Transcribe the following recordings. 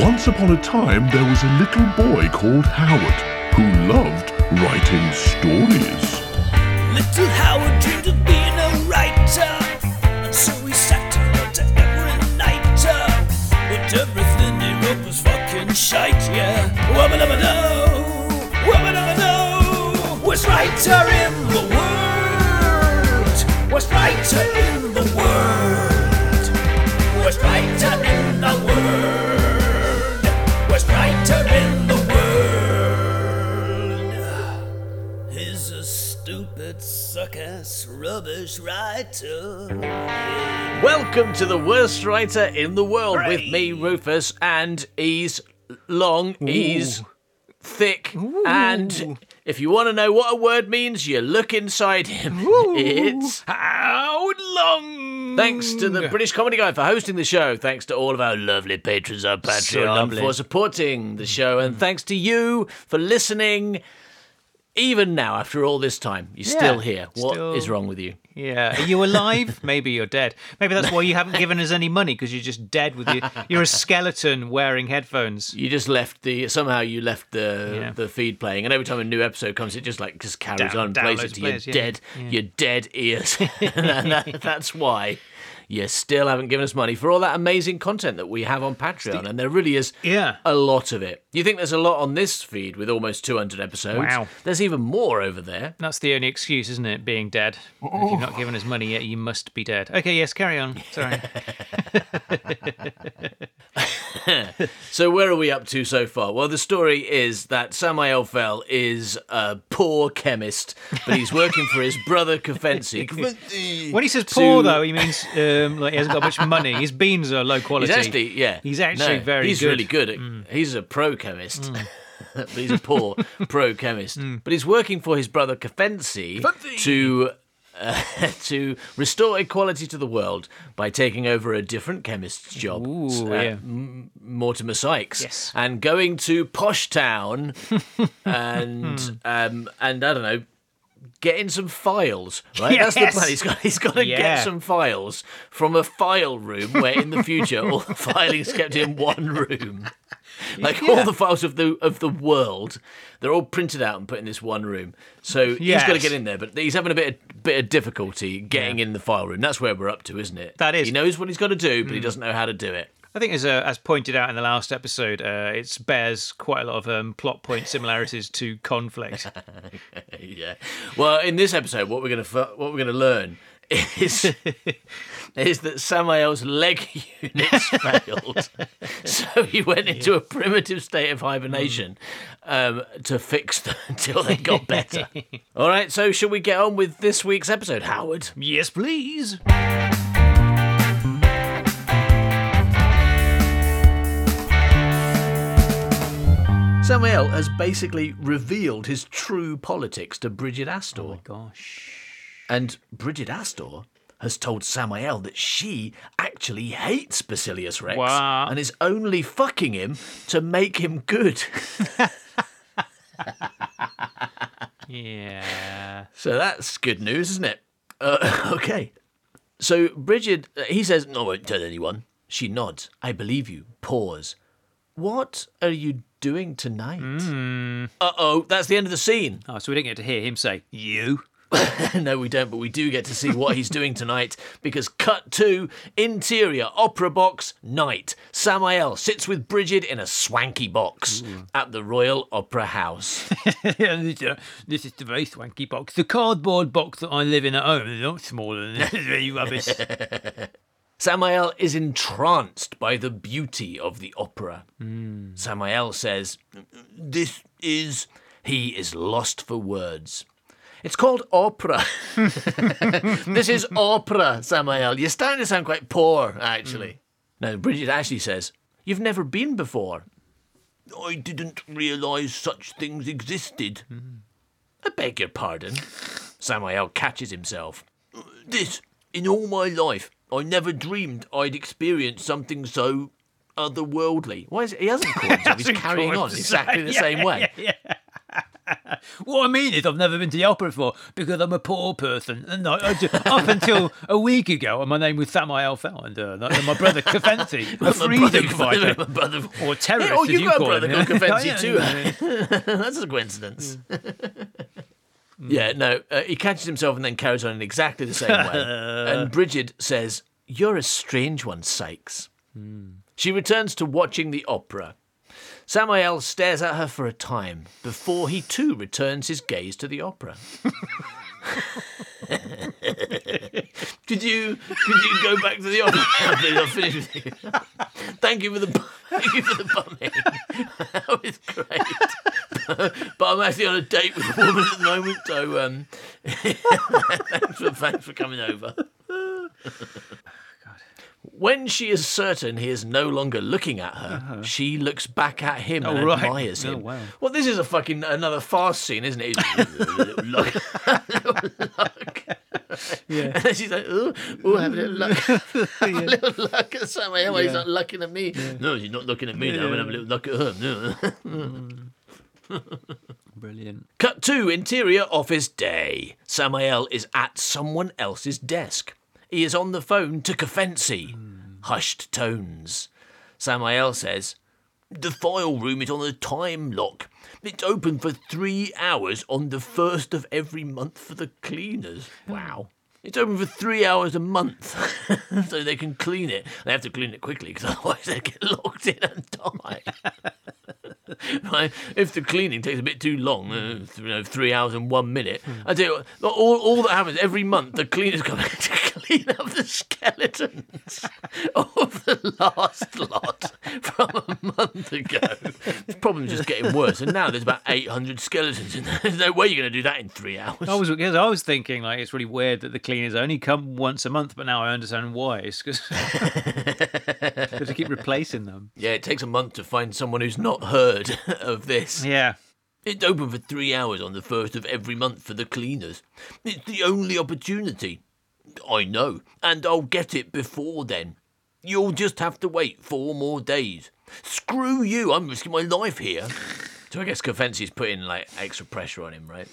Once upon a time, there was a little boy called Howard who loved writing stories. Little Howard dreamed of being a writer, and so he sat to every night. But everything he wrote was fucking shite, yeah. Wubba dubba do, wubba. Worst writer in the world, worst writer in suck-ass, rubbish writer. Welcome to the worst writer in the world with me, Rufus, and he's long, he's thick, and if you want to know what a word means, you look inside him. It's Howard Long. thanks to the British Comedy Guide for hosting the show. Thanks to all of our lovely patrons on Patreon lovely. for supporting the show, and thanks to you for listening. Even now, after all this time, you're still here. What is still- wrong with you? Yeah, are you alive? Maybe you're dead. Maybe that's why you haven't given us any money because you're just dead with you. You're a skeleton wearing headphones. You just left the somehow you left the Yeah. the feed playing, and every time a new episode comes, it just like just carries Down- on, plays downloads it to your yeah. dead Yeah. your dead ears, and that, that's why you still haven't given us money for all that amazing content that we have on Patreon, and there really is Yeah. a lot of it. You think there's a lot on this feed with almost 200 episodes? Wow. There's even more over there. That's the only excuse, isn't it? Being dead. If you've not given us money yet, you must be dead. Okay, yes, carry on. Sorry. So where are we up to so far? Well, the story is that Samuel Fell is a poor chemist, but he's working for his brother Kafensi. When he says poor, To- though, he means um, like he hasn't got much money. His beans are low quality. He's actually, yeah. He's actually No, very He's good. Mm. really good. At, He's a pro chemist. but he's a poor pro chemist. Mm. But he's working for his brother Kafensi to. Uh, to restore equality to the world by taking over a different chemist's job, Ooh, uh, yeah. M- Mortimer Sykes, Yes. and going to Posh Town and um, and I don't know, getting some files. Right, that's the plan. He's got he's got to Yeah. get some files from a file room where in the future all the filing's kept in one room. Like all the files of the of the world, they're all printed out and put in this one room. So he's got to get in there, but he's having a bit of, bit of difficulty getting in the file room. That's where we're up to, isn't it? That is. Mm. He knows what he's got to do, but he doesn't know how to do it. I think, as uh, as pointed out in the last episode, uh, it bears quite a lot of um, plot point similarities to conflict. yeah. Well, in this episode, what we're gonna f- what we're gonna learn is is that Samael's leg units failed, so he went into a primitive state of hibernation um, to fix them until they got better. All right. So, shall we get on with this week's episode, Howard? yes, please. Samuel has basically revealed his true politics to Bridget Astor. Gosh. And Bridget Astor has told Samael that she actually hates Basilius Rex Wow. and is only fucking him to make him good. Yeah. so that's good news, isn't it? Uh, okay. So Bridget, uh, he says, No, I won't tell anyone. She nods. I believe you. Pause. What are you doing tonight? Uh oh, that's the end of the scene. Oh, so we didn't get to hear him say "you." no, we don't, but we do get to see what he's doing tonight because cut to interior opera box night. Samael sits with Bridget in a swanky box at the Royal Opera House. this, is the very swanky box. The cardboard box that I live in at home is a lot smaller than this. It's very rubbish. Samael is entranced by the beauty of the opera. Hmm. Samael says, This is. He is lost for words. It's called opera. this is opera, Samuel. You're starting to sound quite poor, actually. Hmm. Now, Bridget Ashley says, You've never been before. I didn't realise such things existed. Hmm. I beg your pardon. Samuel catches himself. This, in all my life, I never dreamed I'd experience something so otherworldly. Why is it? He hasn't called himself. He's carrying on exactly the Yeah, same way. What I mean is, I've never been to the opera before because I'm a poor person. And I, I ju- up until a week ago, and my name was Samael Fell, and uh, my brother Kafensi, a freedom fighter. My brother, Or terrorist, Hey, oh, you you got a brother him. called Kafensi Yeah, too. That's a coincidence. yeah, no, uh, he catches himself and then carries on in exactly the same way. and Bridget says, You're a strange one, Sykes. She returns to watching the opera. Samael stares at her for a time before he too returns his gaze to the opera. could you could you go back to the opera? Please, I'll finish with you. Thank you for the thank you for the bumming. that was great. but I'm actually on a date with a woman at the moment, so um, thanks for thanks for coming over. When she is certain he is no longer looking at her, she looks back at him and Uh-huh. Oh, right. admires Oh, wow. Well, this is a fucking another fast scene, isn't it? Look. Look. Yeah. And then she's like, oh, oh, have a little look. have a little look at somebody else. He's not looking at me. No, she's not looking at me. now. I'm going to have a little look at her. No. Brilliant. Cut to, interior office day. Samael is at someone else's desk. He is on the phone to Kafensi. Hushed tones. Samael says, The file room is on a time lock. It's open for three hours on the first of every month for the cleaners. Wow. It's open for three hours a month, so they can clean it. They have to clean it quickly because otherwise they get locked in and die. right? If the cleaning takes a bit too long, uh, th- you know, three hours and one minute, I tell you what, all, all that happens every month, the cleaners come to clean up the skeletons of the last lot from a month ago. The problem's just getting worse, and now there's about 800 skeletons in there. There's no way you're going to do that in three hours. I was I was thinking like it's really weird that the cleaners only come once a month, but now I understand why. It's because to keep replacing them. Yeah, it takes a month to find someone who's not heard of this. Yeah. It's open for three hours on the first of every month for the cleaners. It's the only opportunity. I know, and I'll get it before then. You'll just have to wait four more days. Screw you, I'm risking my life here. So I guess Kafensi's putting like extra pressure on him, right?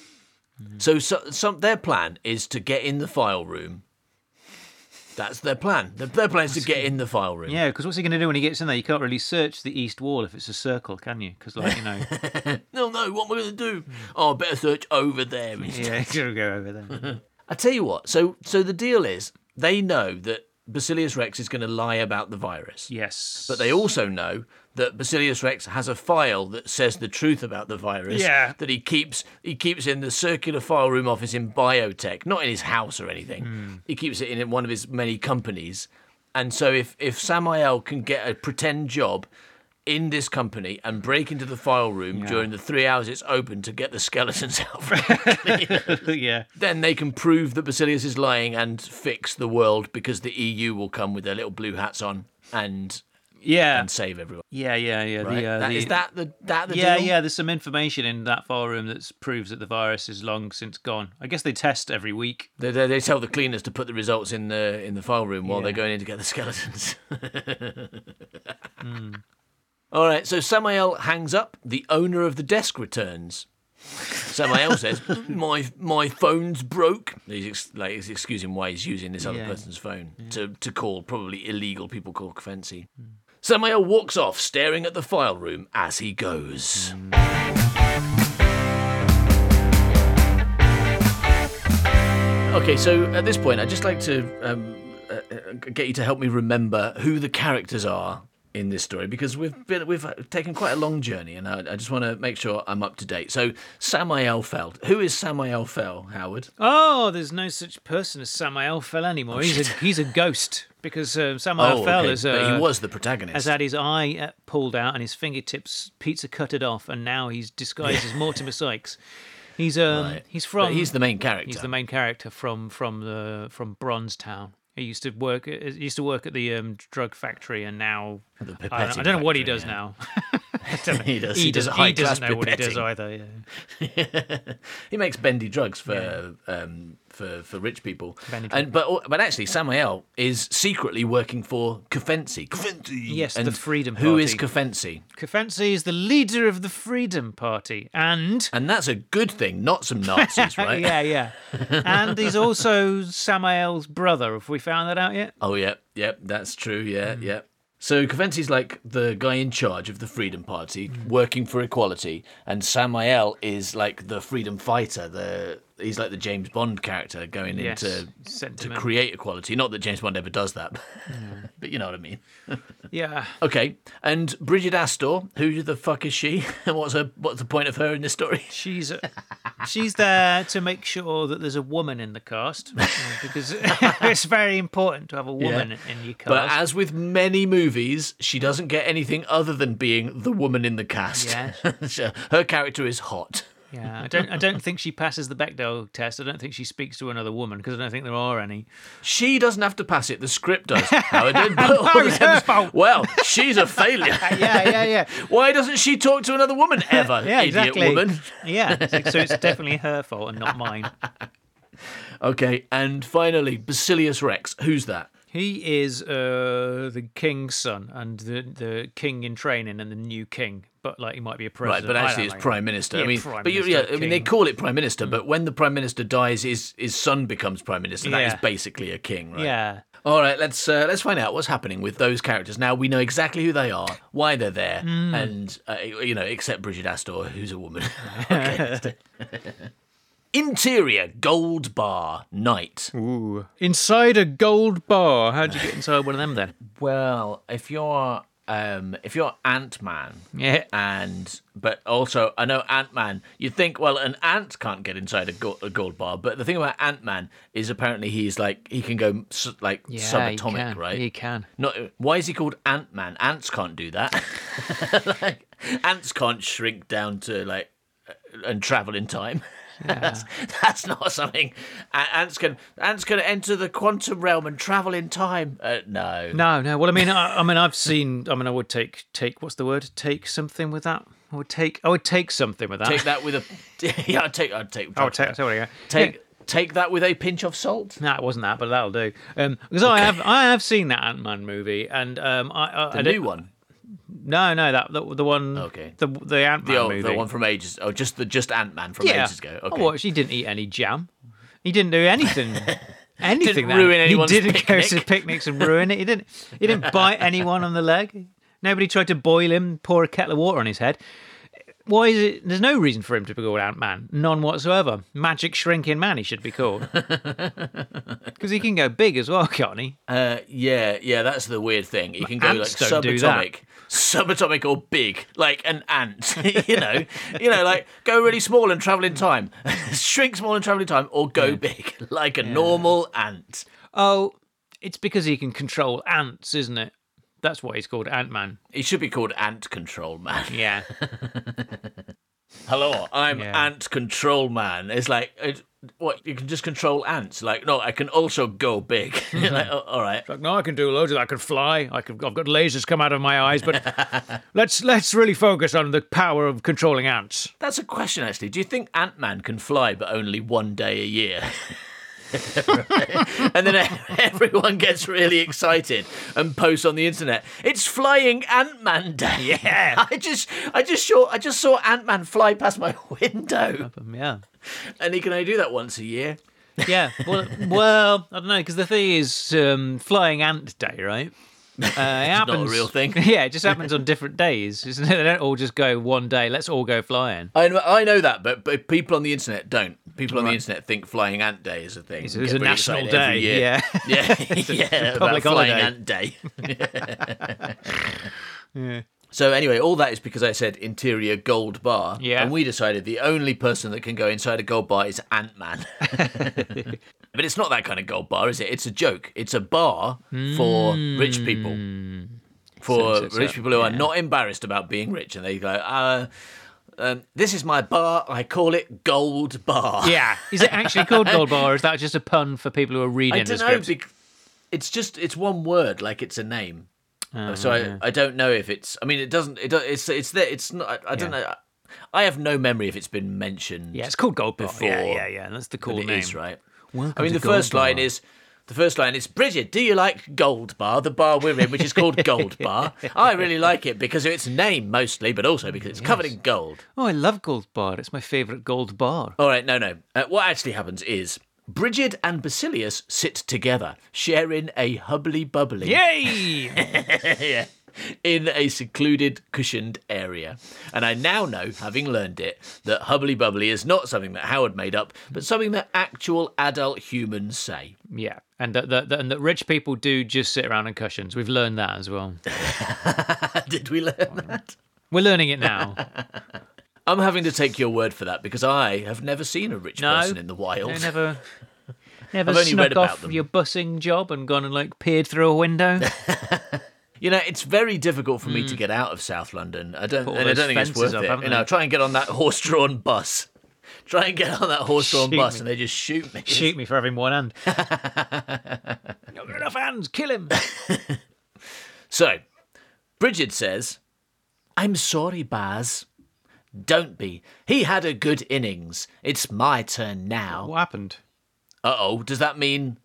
Mm-hmm. So, so some their plan is to get in the file room. That's their plan. Their, their plan is to get in the file room. Yeah, because what's he going to do when he gets in there? You can't really search the east wall if it's a circle, can you? Because, like, you know, No, no, what am I going to do? Hmm. Oh, I better search over there instead. yeah, to go over there. I tell you what. So, so the deal is they know that Basilius Rex is going to lie about the virus, Yes, but they also know that Basilius Rex has a file that says the truth about the virus. Yeah. That he keeps he keeps in the circular file room office in biotech, not in his house or anything. Hmm. He keeps it in one of his many companies. And so, if if Samael can get a pretend job in this company and break into the file room during the three hours it's open to get the skeletons out from the cleaners, yeah, then they can prove that Basilius is lying and fix the world because the EU will come with their little blue hats on and yeah, and save everyone. yeah, yeah, yeah. Right? The, uh, That- the, is that the that the yeah, deal? yeah. There's some information in that file room that proves that the virus is long since gone. I guess they test every week. They, they, they tell the cleaners to put the results in the in the file room while they're going in to get the skeletons. Hmm. All right, so Samael hangs up. The owner of the desk returns. Samael says, "My my phone's broke." He's ex- like he's excusing why he's using this other Yeah. person's phone to to call probably illegal people call Fancy. Samael walks off, staring at the file room as he goes. Okay, so at this point, I'd just like to um, uh, uh, get you to help me remember who the characters are in this story because we've been we've taken quite a long journey, and I, I just want to make sure I'm up to date. So, Samael Feld, who is Samael Fell, Howard? Oh, there's no such person as Samael Fell anymore. he's a he's a ghost because uh, Samael Fell is Oh, but uh, he was the protagonist. has had his eye uh, pulled out and his fingertips pizza cutted off, and now he's disguised as Mortimer Sykes. He's um Right. he's But from he's the main character. He's the main character from from the from Bronze Town. He used to work. He used to work at the um, drug factory, and now I don't, I don't know what he does yeah. now. he does. He, He, does doesn't, high he doesn't know what he does either. Yeah. he makes bendy drugs for um, for for rich people. And but but actually, Samael is secretly working for Kafensi. Kafensi. Yes, the Freedom Party. Who is Party. Kafensi? Kafensi is the leader of the Freedom Party, and And that's a good thing, not some Nazis, right? yeah, yeah, and he's also Samael's brother. Have we found that out yet? Oh, yep, yep, that's true. Yeah, Hmm. yep. So Kafensi's like the guy in charge of the Freedom Party, Hmm. working for equality, and Samael is like the freedom fighter. The he's like the James Bond character going Yes, into to create equality. Not that James Bond ever does that, but you know what I mean. Yeah, Okay, and Bridget Astor, who the fuck is she? And what's her what's the point of her in this story? she's she's there to make sure that there's a woman in the cast because it's very important to have a woman in your cast. But as with many movies, she doesn't get anything other than being the woman in the cast. So her character is hot. Yeah, I don't. I don't think she passes the Bechdel test. I don't think she speaks to another woman because I don't think there are any. She doesn't have to pass it. The script does. Howard did. But oh, all it's her fault. Well, she's a failure. Yeah, yeah, yeah, Why doesn't she talk to another woman ever? yeah. idiot Exactly. woman. Yeah, so it's definitely her fault and not mine. Okay, and finally, Basilius Rex. Who's that? He is uh, the king's son and the the king in training and the new king. But like he might be a president. Right, but actually, it's know. prime minister. I Yeah, mean, prime but minister, yeah, I mean, they. Mm. call it prime minister, but when the prime minister dies, his his son becomes prime minister. That is Yeah. basically a king, right? Yeah. All right, let's uh, let's find out what's happening with those characters. Now we know exactly who they are, why they're there, Hmm. and uh, you know, except Bridget Astor, who's a woman. okay. let's do- Interior gold bar night. Ooh. Inside a gold bar. How'd you get inside one of them then? Well, if you're um, if you're Ant Man, Yeah. and but also I know Ant Man. You think well, an ant can't get inside a, go- a gold bar, but the thing about Ant Man is apparently he's like he can go like Yeah, subatomic, he right? He can. Not why is he called Ant Man? Ants can't do that. like, ants can't shrink down to like uh, and travel in time. that's, that's not something A- ants can. Ants can enter the quantum realm and travel in time. Uh, no, No, no. Well, I mean, I, I mean, I've seen. I mean, I would take take. What's the word? Take something with that. I would take. I would take something with that. take that with a. yeah, I'd take. I'd take. I would take. Sorry, yeah. take take that with a pinch of salt. No, it wasn't that, but that'll do. Um, because I have I have seen that Ant Man movie, and um, I, I The I new one. No, no, that the, the one. Okay. The the Ant The, Man old, movie. the one from ages. Oh, just the just Ant Man from yeah. ages ago. Okay. I watched. He didn't eat any jam. He didn't do anything. Anything Didn't that- ruin anyone's He didn't go picnic. to picnics and ruin it. He didn't. He didn't bite anyone on the leg. Nobody tried to boil him, pour a kettle of water on his head. Why is it? There's no reason for him to be called Ant Man. None whatsoever. Magic shrinking man, he should be called. Because he can go big as well, can't he? Uh, yeah, yeah, that's the weird thing. He can go like Ants don't that. subatomic, subatomic or big, like an ant. you know, you know, like go really small and travel in time, shrink small and travel in time, or go big, like a normal ant. Oh, it's because he can control ants, isn't it? That's why he's called Ant Man. He should be called Ant Control Man. Yeah. Hello, I'm Yeah. Ant Control Man. It's like, it, what? You can just control ants? Like, no, I can also go big. Like, oh, all right. Like, no, I can do loads of that. I can fly. I can, I've got lasers come out of my eyes. But let's let's really focus on the power of controlling ants. That's a question, actually. Do you think Ant Man can fly, but only one day a year? and then everyone gets really excited and posts on the internet. It's Flying Ant Man Day. Yeah. I just, I just saw, I just saw Ant Man fly past my window, yeah. and he can only do that once a year. Yeah. Well, well, I don't know because the thing is, um, flying ant day, right? Uh, it happens. not a real thing. Yeah, it just happens on different days. Isn't it? They don't all just go one day. Let's all go flying. I know, I know that, but, but people on the internet don't. People on the internet think Flying Ant Day is a thing. It's- it's a national day. every day, year. yeah. yeah, yeah, about public Flying. Ant Day. Yeah. So anyway, all that is because I said interior gold bar, Yeah. and we decided the only person that can go inside a gold bar is Ant Man. But it's not that kind of gold bar, is it? It's a joke. It's a bar for rich people, for So- so- so- rich people who are not embarrassed about being rich, and they go, uh, um, "This is my bar. I call it Gold Bar." Yeah. Is it actually called gold bar, or is that just a pun for people who are reading I don't know. Bec- it's just it's one word, like it's a name. so I, I don't know if it's. I mean, it doesn't. It it's it's there. It's not. I, I don't know. I have no memory if it's been mentioned. Yeah, it's called Gold Bar. Before, yeah, yeah, yeah. That's the cool name. is, right. Welcome I mean, the first line Bar. is. The first line is Bridget, do you like Gold Bar, the bar we're in, which is called Gold Bar? I really like it because of its name mostly, but also because it's covered in gold. Oh, I love Gold Bar. It's my favourite Gold Bar. All right, no, no. Uh, what actually happens is Bridget and Basilius sit together, sharing a hubbly bubbly Yay! yeah, in a secluded, cushioned area. And I now know, having learned it, that hubbly bubbly is not something that Howard made up, but something that actual adult humans say. yeah, and that, that, that- and that rich people do just sit around on cushions. We've learned that as well. Did we learn that? We're learning it now. I'm having to take your word for that because I have never seen a rich No, person in the wild. I never, never I've only snuck read about off them. your bussing job and gone and like peered through a window. You know, it's very difficult for me to get out of South London. I don't, Hmm. Put all and I those don't think it's fences worth up, it. haven't You know, they? try and get on that horse-drawn bus. Try and get on that horse-drawn Shoot bus, me. and they just shoot me. Shoot me for having one hand. Not got enough hands. Kill him. So, Bridget says, "I'm sorry, Baz. Don't be. He had a good innings. It's my turn now." What happened? Uh oh. Does that mean?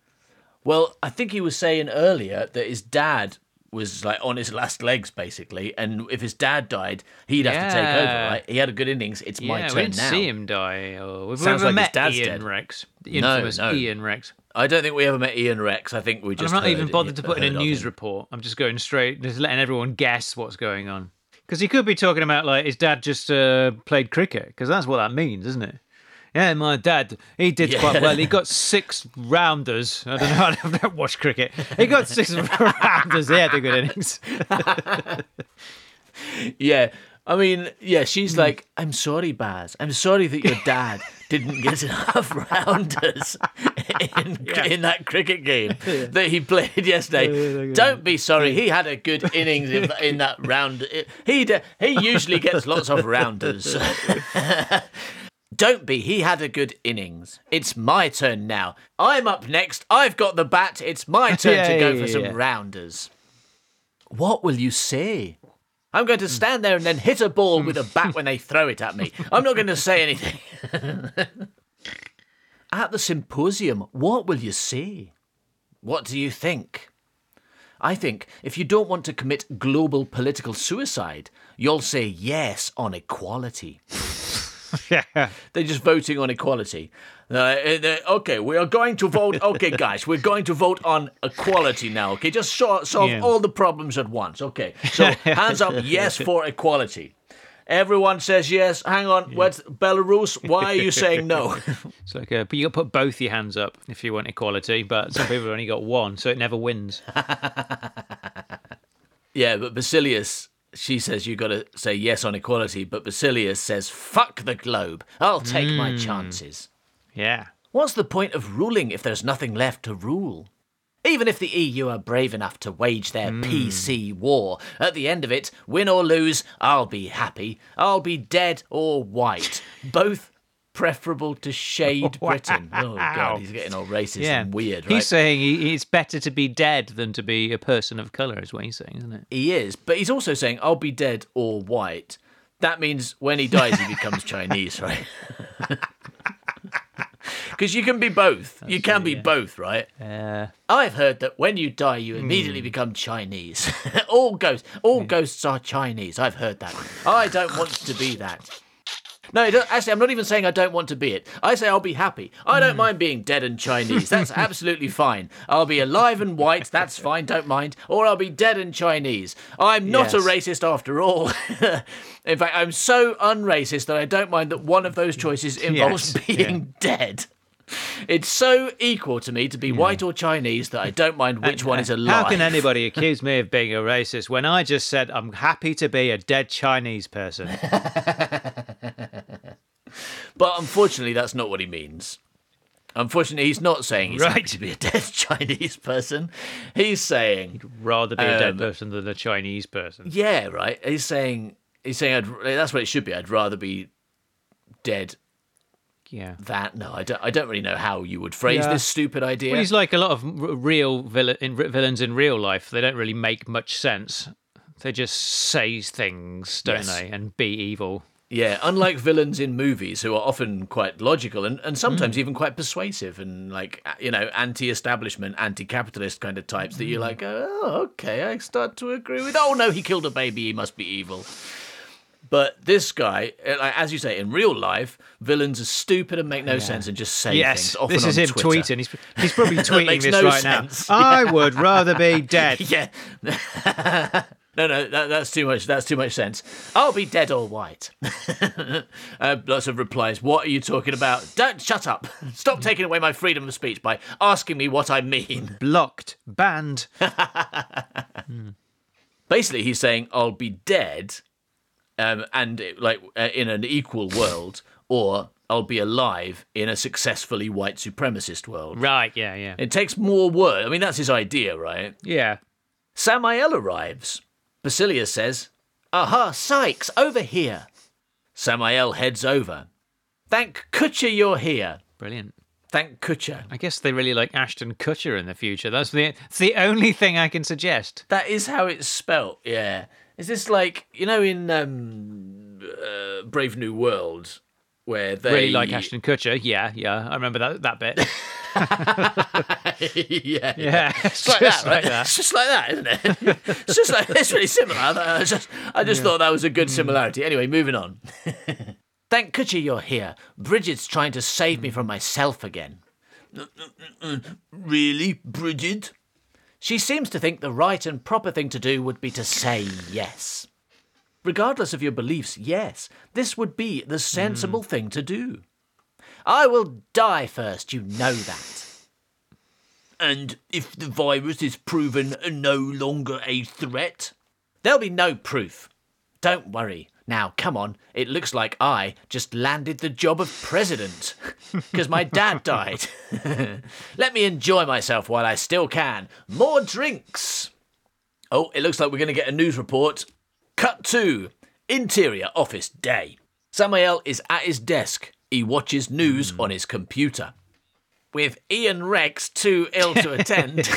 Well, I think he was saying earlier that his dad was like on his last legs, basically, and if his dad died, he'd have to take over, right? He had a good innings. It's my yeah, turn we didn't now. see him die. Or we've Sounds never like his met dad's Ian dead. Rex. The No, infamous no. Ian Rex. I don't think we ever met Ian Rex. I think we And just. I'm not even heard- bothered to put in a news him. report. I'm just going straight, just letting everyone guess what's going on. Because he could be talking about like his dad just uh, played cricket, because that's what that means, isn't it? Yeah, my dad, he did Yeah. quite well. He got six rounders. I don't know, I've never watched cricket. He got six rounders. He had a good innings. Yeah. I mean, yeah, Hmm. she's like, I'm sorry, Baz. I'm sorry that your dad didn't get enough rounders in, in that cricket game that he played yesterday. Don't be sorry. He had a good innings in, in that round. He, he usually gets lots of rounders. Don't be. He had a good innings. It's my turn now. I'm up next. I've got the bat. It's my turn Yeah, to go yeah, for some yeah. rounders. What will you say? I'm going to hmm. stand there and then hit a ball with a hmm. bat when they throw it at me. I'm not going to say anything. at the symposium, what will you say? What do you think? I think if you don't want to commit global political suicide, you'll say yes on equality. Yeah. They're just voting on equality. Uh, uh, okay, we are going to vote. Okay, guys, we're going to vote on equality now. Okay, just so- solve Yeah. all the problems at once. Okay, so hands up, yes for equality. Everyone says yes. Hang on, where's Belarus? Why are you saying no? It's like, but you got to put both your hands up if you want equality, but some people have only got one, so it never wins. yeah, but Basilius, she says you've got to say yes on equality, but Basilius says fuck the globe. I'll take my hmm. chances. Yeah. What's the point of ruling if there's nothing left to rule? Even if the EU are brave enough to wage their hmm. PC war, at the end of it, win or lose, I'll be happy. I'll be dead or white. Both preferable to shade Britain. Oh, God, he's getting all racist Yeah. and weird, right? He's saying he, it's better to be dead than to be a person of colour, is what he's saying, isn't it? He is, but he's also saying, I'll be dead or white. That means when he dies, he becomes Chinese, right? Because you can be both. you can be both, right? Uh, I've heard that when you die, you immediately become Chinese. all ghosts, all ghosts are Chinese. I've heard that. I don't want to be that. No, actually, I'm not even saying I don't want to be it. I say I'll be happy. I don't hmm. mind being dead and Chinese. That's absolutely fine. I'll be alive and white. That's fine. Don't mind. Or I'll be dead and Chinese. I'm not a racist after all. In fact, I'm so unracist that I don't mind that one of those choices involves Yes, being dead. It's so equal to me to be white or Chinese that I don't mind which one uh, is a lie. How can anybody accuse me of being a racist when I just said I'm happy to be a dead Chinese person? But unfortunately, that's not what he means. Unfortunately, he's not saying he's Right. to be a dead Chinese person. He's saying, he'd Rather be a dead Um, person than a Chinese person. yeah, right. He's saying, he's saying, I'd, that's what it should be. I'd rather be dead Yeah. that. No, I don't. I don't really know how you would phrase Yeah. this stupid idea. Well, he's like a lot of real villain, in, villains in real life. They don't really make much sense. They just say things, don't Yes. they, and be evil. Yeah, unlike villains in movies who are often quite logical and, and Mm. sometimes even quite persuasive and like, uh, you know, anti establishment, anti capitalist kind of types that you're Mm. like, oh, okay, I start to agree with. Oh, no, he killed a baby, he must be evil. But this guy, uh, as you say, in real life, villains are stupid and make no sense and just say yes, things. Often this is on him Twitter. tweeting. He's, he's probably tweeting this no right sense. now. I would rather be dead. Yeah. No, no, that, that's too much. That's too much sense. I'll be dead or white. uh, lots of replies. What are you talking about? Don't shut up. Stop taking away my freedom of speech by asking me what I mean. Blocked, banned. Basically, he's saying I'll be dead, um, and it- like uh, in an equal world, or I'll be alive in a successfully white supremacist world. Right, yeah, yeah. It takes more work. I mean, that's his idea, right? Yeah. Samael arrives. Basilius says, Aha, Sykes, over here. Samael heads over. Thank Kutcher you're here. Brilliant. Thank Kutcher. I guess they really like Ashton Kutcher in the future. That's the it's the only thing I can suggest. That is how it's spelt, yeah. Is this like, you know, in um, uh, Brave New World, where they. Really like Ashton Kutcher. Yeah, yeah. I remember that that bit. yeah. yeah, It's like that, right? It's just like that, isn't it? it's just like it's really similar. I just, I just thought that was a good hmm. similarity. Anyway, moving on. Thank Kutcher you're here. Bridget's trying to save me hmm. from myself again. Really, Bridget? She seems to think the right and proper thing to do would be to say yes. Regardless of your beliefs, yes, this would be the sensible hmm. thing to do. I will die first, you know that. And if the virus is proven no longer a threat? There'll be no proof. Don't worry. Now, come on, it looks like I just landed the job of president. Because my dad died. Let me enjoy myself while I still can. More drinks! Oh, it looks like we're going to get a news report. Cut to Interior Office Day. Samuel is at his desk. He watches news on his computer. With Ian Rex too ill to attend.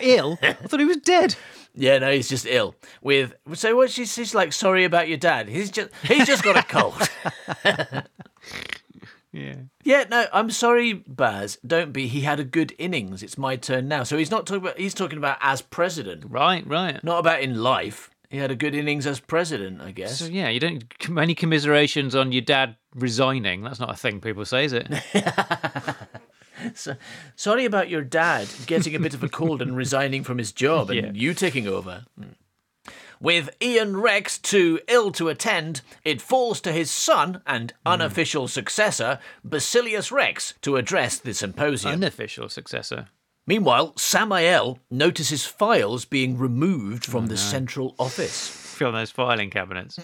Ill? I thought he was dead. Yeah, no, he's just ill. With so what? She's, she's like sorry about your dad. He's just he's just got a cold. Yeah. yeah, no, I'm sorry, Baz. Don't be. He had a good innings. It's my turn now. So he's not talking about. He's talking about as president, Right, right. not about in life. He had a good innings as president, I guess. So yeah, you don't any commiserations on your dad resigning. That's not a thing people say, is it? So, sorry about your dad getting a bit of a cold and resigning from his job and Yeah. you taking over. With Ian Rex too ill to attend, it falls to his son and hmm. unofficial successor, Basilius Rex, to address the symposium. Unofficial successor. Meanwhile, Samael notices files being removed from oh, the central office. Fill those filing cabinets.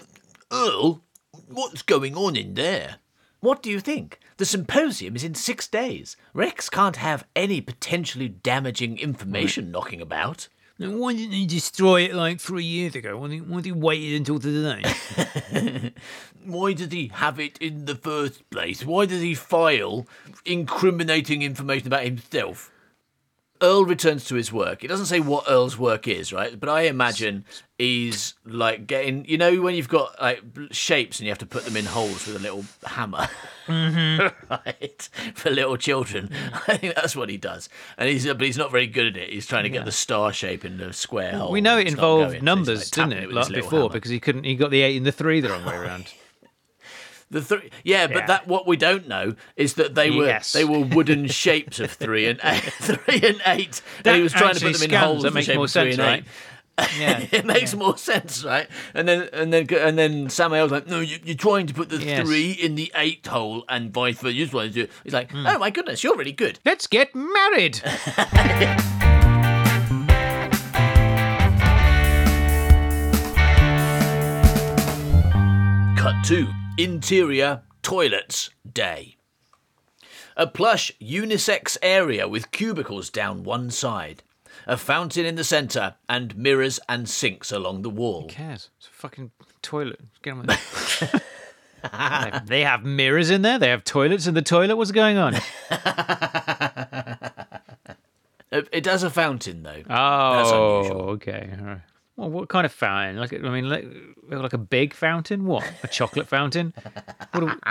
Earl, what's going on in there? What do you think? The symposium is in six days. Rex can't have any potentially damaging information knocking about. Why didn't he destroy it like three years ago? Why did, why did he wait until today? Why did he have it in the first place? Why did he file incriminating information about himself? Earl returns to his work. It doesn't say what Earl's work is, right? But I imagine he's like getting, you know, when you've got like shapes and you have to put them in holes with a little hammer, mm-hmm. right? For little children, I think that's what he does. And he's, but he's not very good at it. He's trying to get the star shape in the square hole. we know it involved going, so numbers, like, didn't it? with Like before, hammer. because he couldn't. He got the eight and the three the wrong way around. The three, yeah, but Yeah. that what we don't know is that they were Yes. they were wooden shapes of three and eight, three and eight, That and he was trying to put them in holes. That makes shape more of three sense, and right? Yeah. it makes more sense, right? And then and then and then Samuel's like, no, you, you're trying to put the Yes. three in the eight hole, and vice versa. You just want to do. it. He's like, Hmm. oh my goodness, you're really good. Let's get married. Cut to interior toilets day. A plush unisex area with cubicles down one side, a fountain in the centre, and mirrors and sinks along the wall. Who cares? It's a fucking toilet. Get on with it. they have mirrors in there. They have toilets in the toilet. What's going on? It, it does a fountain though. Oh, unusual. okay. All right. Well, what kind of fountain? Like, I mean, like, like a big fountain? What? A chocolate fountain? What do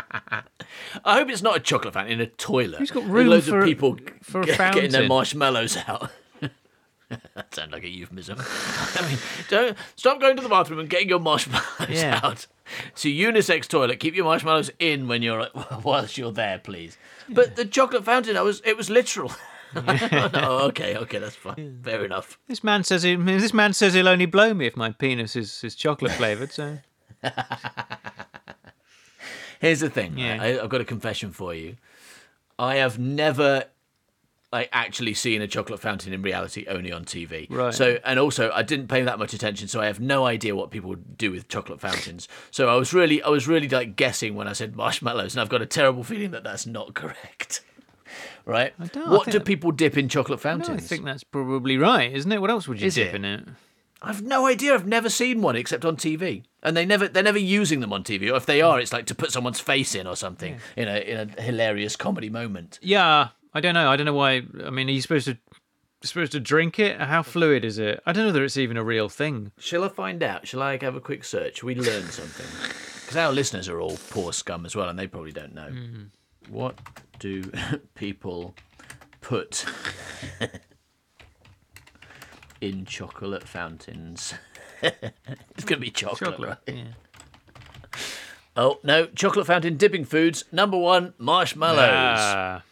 I hope it's not a chocolate fountain in a toilet. Who's got room loads for of a- people for a get- getting their marshmallows out. that sounds like a euphemism. I mean, don't stop going to the bathroom and getting your marshmallows Yeah. out. So unisex toilet. Keep your marshmallows in when you're whilst you're there, please. But the chocolate fountain, I was it was literal. No, oh, okay, okay, that's fine. Fair enough. this man says he, this man says he'll only blow me if my penis is, is chocolate flavored. So Here's the thing. Yeah. right? I, I've got a confession for you. I have never like actually seen a chocolate fountain in reality, only on TV. Right. So, and also, I didn't pay that much attention, so I have no idea what people do with chocolate fountains. So, I was really, I was really like guessing when I said marshmallows, and I've got a terrible feeling that that's not correct. Right? don't- what think do that- people dip in chocolate no, fountains? I think that's probably right, isn't it? What else would you Is dip it? in it? I've no idea. I've never seen one except on TV, and they never they're never using them on TV. Or if they are, it's like to put someone's face in or something in a in a hilarious comedy moment. Yeah, I don't know. I don't know why. I mean, are you supposed to supposed to drink it? How fluid is it? I don't know whether it's even a real thing. Shall I find out? Shall I have a quick search? We learn something because our listeners are all poor scum as well, and they probably don't know. Mm. What do people put in chocolate fountains? it's gonna be chocolate. Chocolate. right? Yeah. Oh no, chocolate fountain dipping foods. Number one, marshmallows. Ah,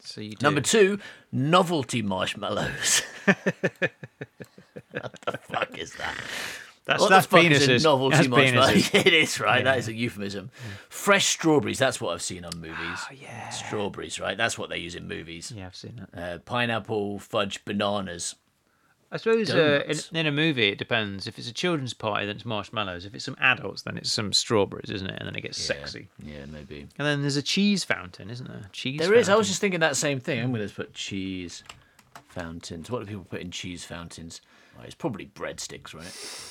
so you do. Number two, novelty marshmallows. what the fuck is that? That's What that's the fuck is a penises. novelty That's penises. it is right. That is a euphemism. Fresh strawberries. That's what I've seen on movies. Oh, yeah. Strawberries, right? That's what they use in movies. Yeah, I've seen that. Uh, pineapple, fudge, bananas. I suppose uh, in, in a movie it depends. If it's a children's party, then it's marshmallows. If it's some adults, then it's some strawberries, isn't it? And then it gets sexy. Yeah, maybe. And then there's a cheese fountain, isn't there? Cheese. There is. I was just thinking that same thing. I'm going to put cheese fountains. What do people put in cheese fountains? It's probably breadsticks, right?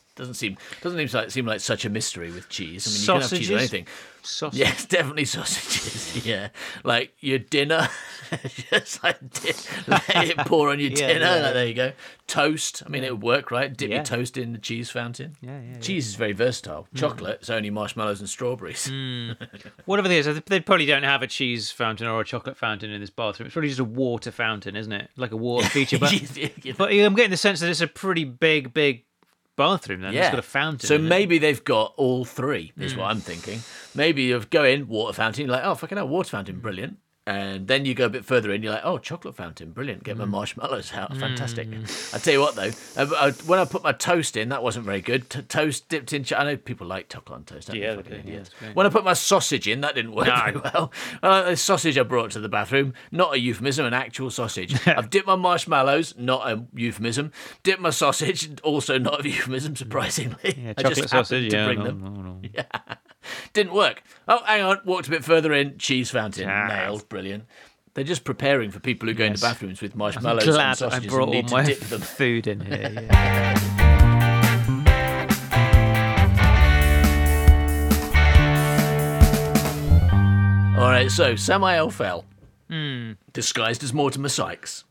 doesn't seem doesn't seem like seem like such a mystery with cheese. I mean, you can have cheese Sausages? on anything. sausage. Yes, definitely sausages. Yeah, like your dinner, just like di- let it pour on your Yeah, dinner. yeah, like, there you go. Toast. I mean, it would work, right? Dip your toast in the cheese fountain. Yeah, yeah. Cheese is very versatile. Hmm. Chocolate, it's only marshmallows and strawberries. Hmm. Whatever it is, they probably don't have a cheese fountain or a chocolate fountain in this bathroom. It's probably just a water fountain, isn't it? Like a water feature. But, but I'm getting the sense that it's a pretty big, big bathroom. Then it's got a fountain. So in it. maybe they've got all three, is Hmm. what I'm thinking. Maybe you go in, water fountain, you're like, oh, fucking hell, water fountain, brilliant. And then you go a bit further in, you're like, oh, chocolate fountain, brilliant. Get my Hmm. marshmallows out, fantastic. I tell you what, though, uh, uh, when I put my toast in, that wasn't very good. T- toast dipped in, ch- I know people like chocolate on toast. don't? Yeah, they do, yeah, idiots. it's great. when I put my sausage in, that didn't work No. very well. Uh, the sausage I brought to the bathroom, not a euphemism, an actual sausage. I've dipped my marshmallows, not a euphemism. Dipped my sausage, also not a euphemism, surprisingly. yeah, I chocolate just happened sausage. to Yeah, bring no, them. no, no. Didn't work. Oh, hang on. Walked a bit further in. Cheese fountain. Ah. Nailed. Brilliant. They're just preparing for people who go into bathrooms with marshmallows Glad and I sausages brought and all need to my dip them. food in here. Yeah. All right, so Samael Fell, Hmm. disguised as Mortimer Sykes,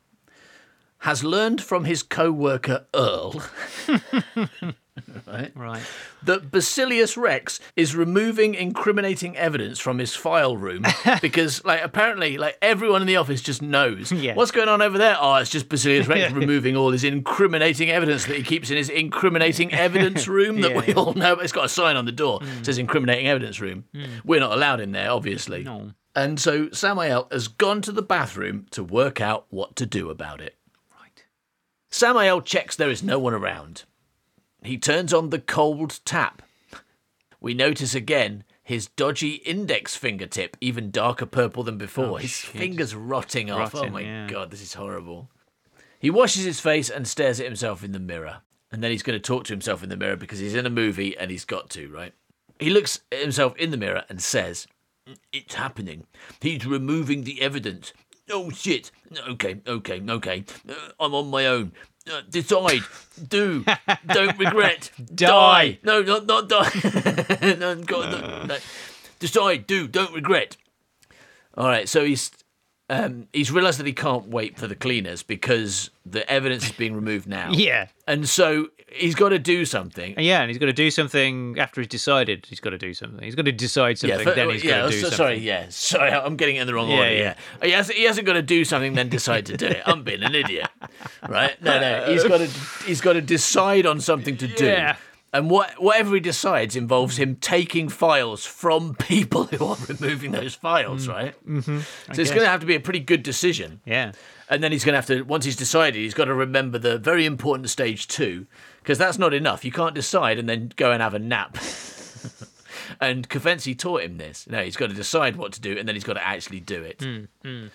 has learned from his co-worker Earl right, right. that Basilius Rex is removing incriminating evidence from his file room because, like, apparently, like everyone in the office just knows Yeah. what's going on over there. Oh, it's just Basilius Rex removing all his incriminating evidence that he keeps in his incriminating evidence room that Yeah, we yeah. all know. It's got a sign on the door hmm. that says incriminating evidence room. Hmm. We're not allowed in there, obviously. No. And so Samael has gone to the bathroom to work out what to do about it. Right. Samael checks there is no one around. He turns on the cold tap. We notice again his dodgy index fingertip, even darker purple than before. Oh, his shit. fingers rotting off. oh my yeah. god, this is horrible. He washes his face and stares at himself in the mirror. And then he's going to talk to himself in the mirror because he's in a movie and he's got to, right? He looks at himself in the mirror and says, It's happening. He's removing the evidence. Oh shit. Okay, okay, okay. Uh, I'm on my own. Uh, decide, do, don't regret, Die. No, not not die. no, God, no, no. Decide, do, don't regret. All right, so he's um, he's realised that he can't wait for the cleaners because the evidence is being removed now. Yeah. and so he's got to do something. Yeah, and he's got to do something after he's decided he's got to do something. He's got to decide something, fa- then he's yeah, got to do so- something. sorry, yeah, sorry, I'm getting it in the wrong Yeah, order. yeah. Yeah, He, hasn't, he hasn't got to do something, then decide to do it. I'm being an idiot, right? No, no, he's got to he's got to decide on something to do. Yeah. And what, whatever he decides involves him taking files from people who are removing those files, mm. right? Mm-hmm. So it's guess. going to have to be a pretty good decision. Yeah. And then he's going to have to, once he's decided, he's got to remember the very important stage two, because that's not enough. You can't decide and then go and have a nap. and Kafensi taught him this. No, he's got to decide what to do, and then he's got to actually do it. Hmm, hmm.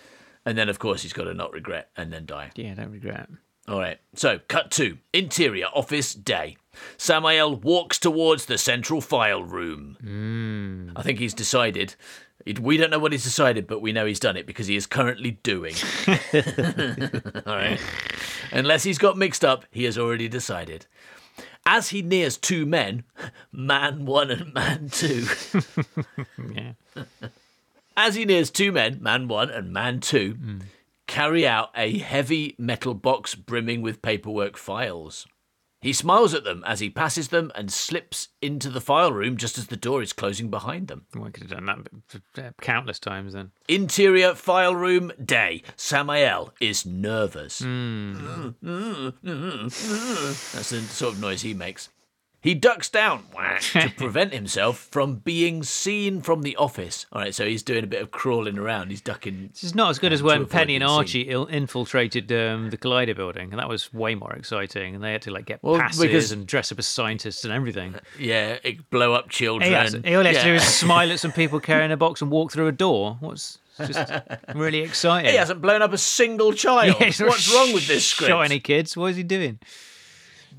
And then, of course, he's got to not regret and then die. Yeah, don't regret. All right. So, cut two. Interior office day. Samael walks towards the central file room. Hmm. I think he's decided. We don't know what he's decided, but we know he's done it because he is currently doing. All right. Unless he's got mixed up, he has already decided. As he nears two men, man one and man two. Yeah. As he nears two men, man one and man two, hmm. Carry out a heavy metal box brimming with paperwork files. He smiles at them as he passes them and slips into the file room just as the door is closing behind them. Well, I could have done that countless times then. Interior file room day. Samael is nervous. Hmm. That's the sort of noise he makes. He ducks down to prevent himself from being seen from the office. All right, so he's doing a bit of crawling around. He's ducking. This is not as good as when Penny and. Archie il- infiltrated um, the Collider building, and that was way more exciting. And they had to like get Well, passes because- and dress up as scientists and everything. Yeah, it blow up children. He, has, all he has to do is smile at some people carrying a box and walk through a door. What's just really exciting? He hasn't blown up a single child. Yeah, What's wrong with this script? Shot any kids? What is he doing?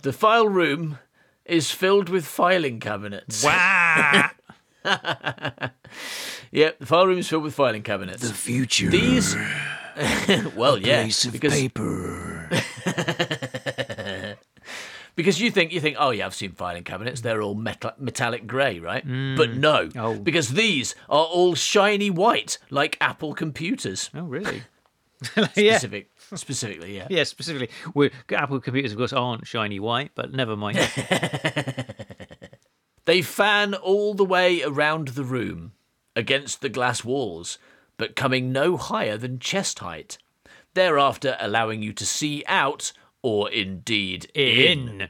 The file room is filled with filing cabinets. Wow! Yep, the file room is filled with filing cabinets. The future. These, well, yeah, Piece of because paper. because you think you think, oh yeah, I've seen filing cabinets. They're all metal, metallic grey, right? Mm. But no, Oh. because these are all shiny white, like Apple computers. oh, really? yeah. Specific, specifically, yeah. Yeah, specifically. we Apple computers, of course, aren't shiny white, but never mind. They fan all the way around the room against the glass walls, but coming no higher than chest height. Thereafter, allowing you to see out, or indeed in. In.